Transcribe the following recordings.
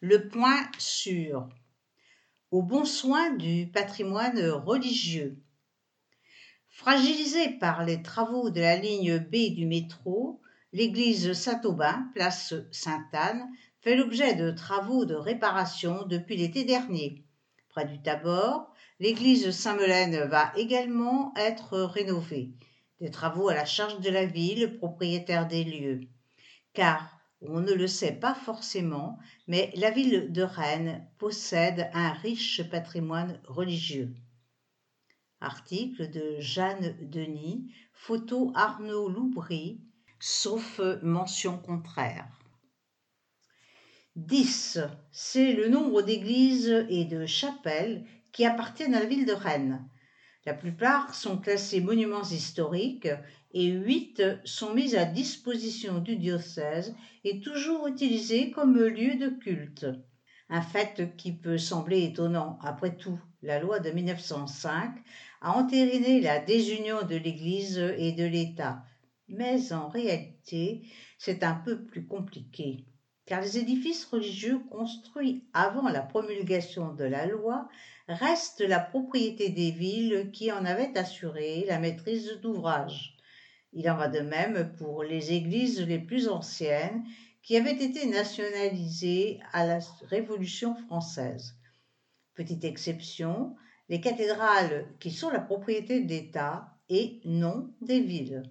Le point sur au bon soin du patrimoine religieux. Fragilisée par les travaux de la ligne B du métro, l'église Saint-Aubin, place Sainte-Anne, fait l'objet de travaux de réparation depuis l'été dernier. Près du Tabor, l'église Saint-Melaine va également être rénovée. Des travaux à la charge de la ville, propriétaire des lieux. Car on ne le sait pas forcément, mais la ville de Rennes possède un riche patrimoine religieux. Article de Jeanne Denis, photo Arnaud Loubry, sauf mention contraire. 10. C'est le nombre d'églises et de chapelles qui appartiennent à la ville de Rennes. La plupart sont classés monuments historiques et huit sont mises à disposition du diocèse et toujours utilisées comme lieu de culte. Un fait qui peut sembler étonnant. Après tout, la loi de 1905 a entériné la désunion de l'Église et de l'État. Mais en réalité, c'est un peu plus compliqué, car les édifices religieux construits avant la promulgation de la loi reste la propriété des villes qui en avaient assuré la maîtrise d'ouvrage. Il en va de même pour les églises les plus anciennes qui avaient été nationalisées à la Révolution française. Petite exception, les cathédrales qui sont la propriété d'État et non des villes.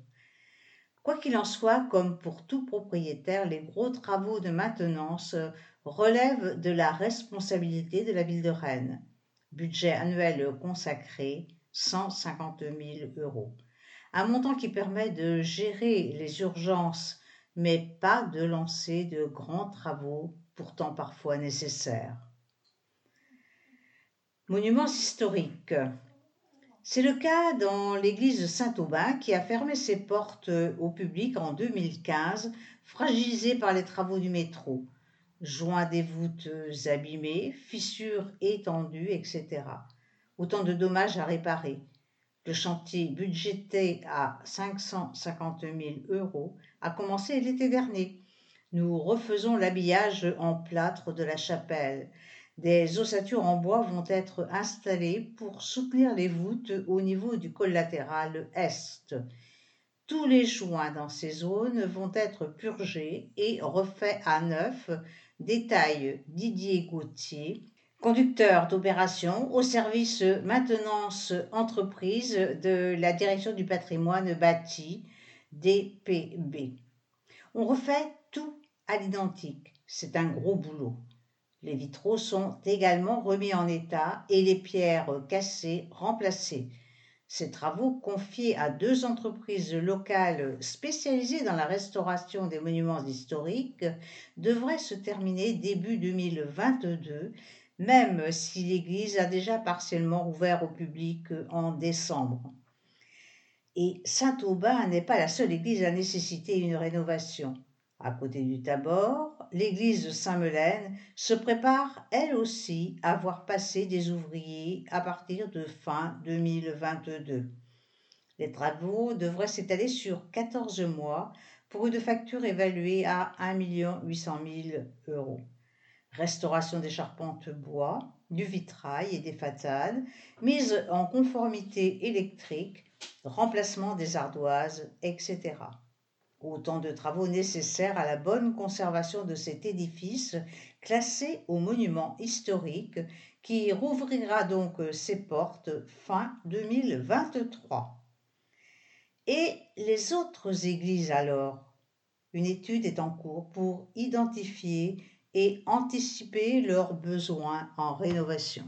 Quoi qu'il en soit, comme pour tout propriétaire, les gros travaux de maintenance relèvent de la responsabilité de la ville de Rennes. Budget annuel consacré 150 000 euros. Un montant qui permet de gérer les urgences, mais pas de lancer de grands travaux, pourtant parfois nécessaires. Monuments historiques. C'est le cas dans l'église Saint-Aubin qui a fermé ses portes au public en 2015, fragilisée par les travaux du métro joints des voûtes abîmées, fissures étendues, etc. Autant de dommages à réparer. Le chantier budgété à 550 000 euros a commencé l'été dernier. Nous refaisons l'habillage en plâtre de la chapelle. Des ossatures en bois vont être installées pour soutenir les voûtes au niveau du collatéral est. Tous les joints dans ces zones vont être purgés et refaits à neuf Détail Didier Gauthier, conducteur d'opération au service maintenance entreprise de la direction du patrimoine bâti, DPB. On refait tout à l'identique. C'est un gros boulot. Les vitraux sont également remis en état et les pierres cassées remplacées. Ces travaux, confiés à deux entreprises locales spécialisées dans la restauration des monuments historiques, devraient se terminer début 2022, même si l'église a déjà partiellement ouvert au public en décembre. Et Saint-Aubin n'est pas la seule église à nécessiter une rénovation. À côté du Tabor, l'église Saint-Melaine se prépare elle aussi à voir passer des ouvriers à partir de fin 2022. Les travaux devraient s'étaler sur 14 mois pour une facture évaluée à 1 800 000 euros. Restauration des charpentes bois, du vitrail et des fatades, mise en conformité électrique, remplacement des ardoises, etc. Autant de travaux nécessaires à la bonne conservation de cet édifice classé au monument historique qui rouvrira donc ses portes fin 2023. Et les autres églises alors? Une étude est en cours pour identifier et anticiper leurs besoins en rénovation.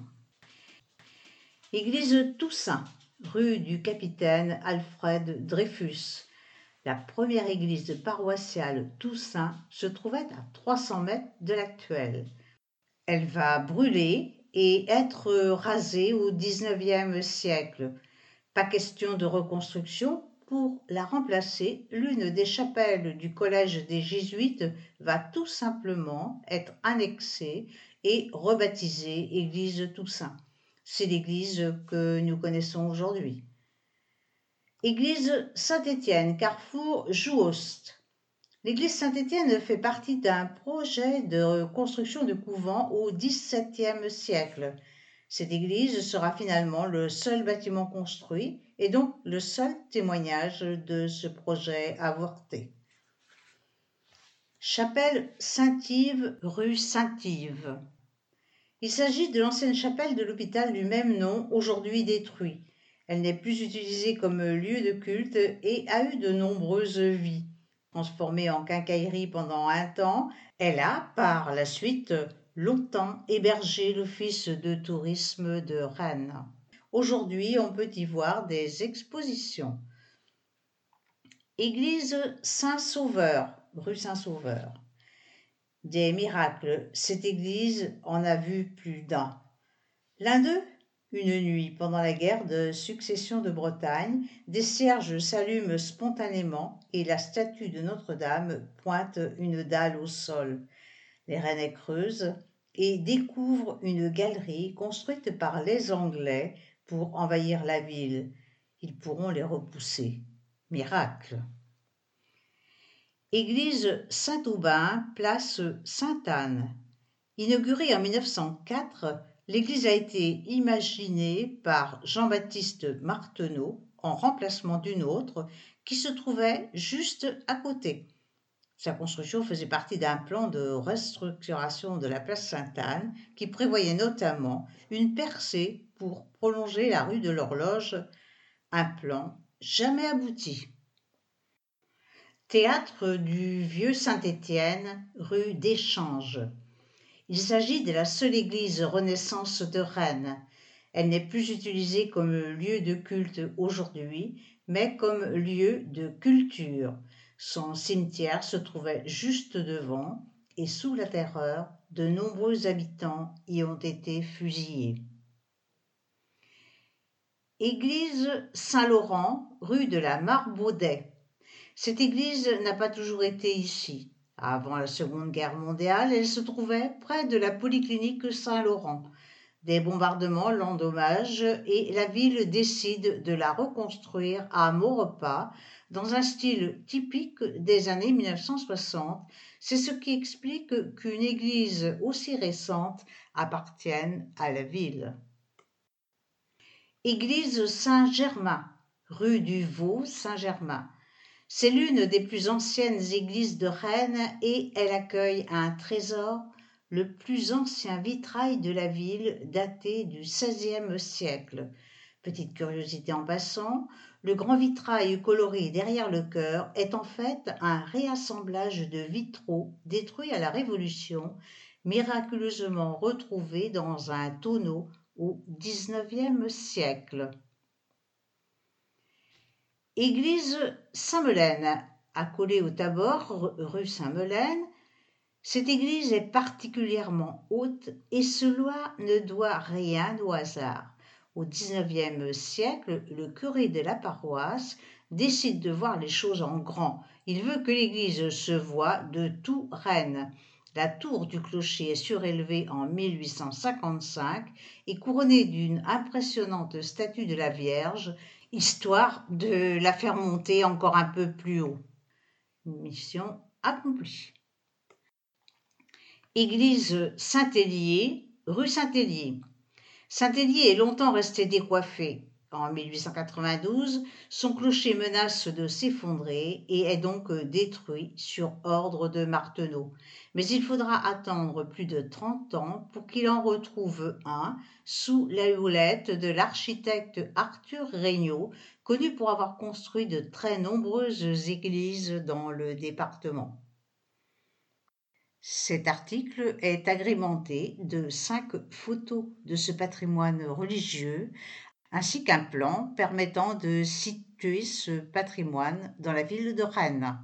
Église Toussaint, rue du capitaine Alfred Dreyfus, la première église paroissiale Toussaint se trouvait à 300 mètres de l'actuelle. Elle va brûler et être rasée au XIXe siècle. Pas question de reconstruction. Pour la remplacer, l'une des chapelles du collège des Jésuites va tout simplement être annexée et rebaptisée Église Toussaint. C'est l'église que nous connaissons aujourd'hui. Église Saint-Étienne, carrefour Jouost. L'église Saint-Étienne fait partie d'un projet de construction de couvent au XVIIe siècle. Cette église sera finalement le seul bâtiment construit et donc le seul témoignage de ce projet avorté. Chapelle Saint-Yves, rue Saint-Yves. Il s'agit de l'ancienne chapelle de l'hôpital du même nom, aujourd'hui détruit. Elle n'est plus utilisée comme lieu de culte et a eu de nombreuses vies. Transformée en quincaillerie pendant un temps, elle a, par la suite, longtemps hébergé l'office de tourisme de Rennes. Aujourd'hui, on peut y voir des expositions. Église Saint-Sauveur, rue Saint-Sauveur. Des miracles, cette église en a vu plus d'un. L'un d'eux, une nuit, pendant la guerre de succession de Bretagne, des cierges s'allument spontanément et la statue de Notre-Dame pointe une dalle au sol. Les Rennais creusent et découvrent une galerie construite par les Anglais pour envahir la ville. Ils pourront les repousser. Miracle. Église Saint-Aubin, place Sainte-Anne. Inaugurée en 1904, l'église a été imaginée par Jean-Baptiste Marteneau en remplacement d'une autre qui se trouvait juste à côté. Sa construction faisait partie d'un plan de restructuration de la place Sainte-Anne qui prévoyait notamment une percée pour prolonger la rue de l'Horloge, un plan jamais abouti. Théâtre du Vieux Saint-Étienne, rue d'Échange. Il s'agit de la seule église Renaissance de Rennes. Elle n'est plus utilisée comme lieu de culte aujourd'hui, mais comme lieu de culture. Son cimetière se trouvait juste devant et sous la terreur, de nombreux habitants y ont été fusillés. Église Saint-Laurent, rue de la Marbaudet. Cette église n'a pas toujours été ici. Avant la Seconde Guerre mondiale, elle se trouvait près de la polyclinique Saint-Laurent. Des bombardements l'endommagent et la ville décide de la reconstruire à Maurepas dans un style typique des années 1960. C'est ce qui explique qu'une église aussi récente appartienne à la ville. Église Saint-Germain, rue du Vau Saint-Germain. C'est l'une des plus anciennes églises de Rennes et elle accueille un trésor, le plus ancien vitrail de la ville daté du XVIe siècle. Petite curiosité en passant, le grand vitrail coloré derrière le chœur est en fait un réassemblage de vitraux détruits à la Révolution, miraculeusement retrouvés dans un tonneau au XIXe siècle. Église Saint-Melaine, accolée au Tabor, rue Saint-Melaine. Cette église est particulièrement haute et cela ne doit rien au hasard. Au XIXe siècle, le curé de la paroisse décide de voir les choses en grand. Il veut que l'église se voie de tout Rennes. La tour du clocher est surélevée en 1855 et couronnée d'une impressionnante statue de la Vierge histoire de la faire monter encore un peu plus haut. Mission accomplie. Église Saint-Hélier, rue Saint-Hélier. Saint-Hélier est longtemps resté décoiffé. En 1892, son clocher menace de s'effondrer et est donc détruit sur ordre de Marteneau. Mais il faudra attendre plus de 30 ans pour qu'il en retrouve un sous la houlette de l'architecte Arthur Regnault, connu pour avoir construit de très nombreuses églises dans le département. Cet article est agrémenté de cinq photos de ce patrimoine religieux ainsi qu'un plan permettant de situer ce patrimoine dans la ville de Rennes.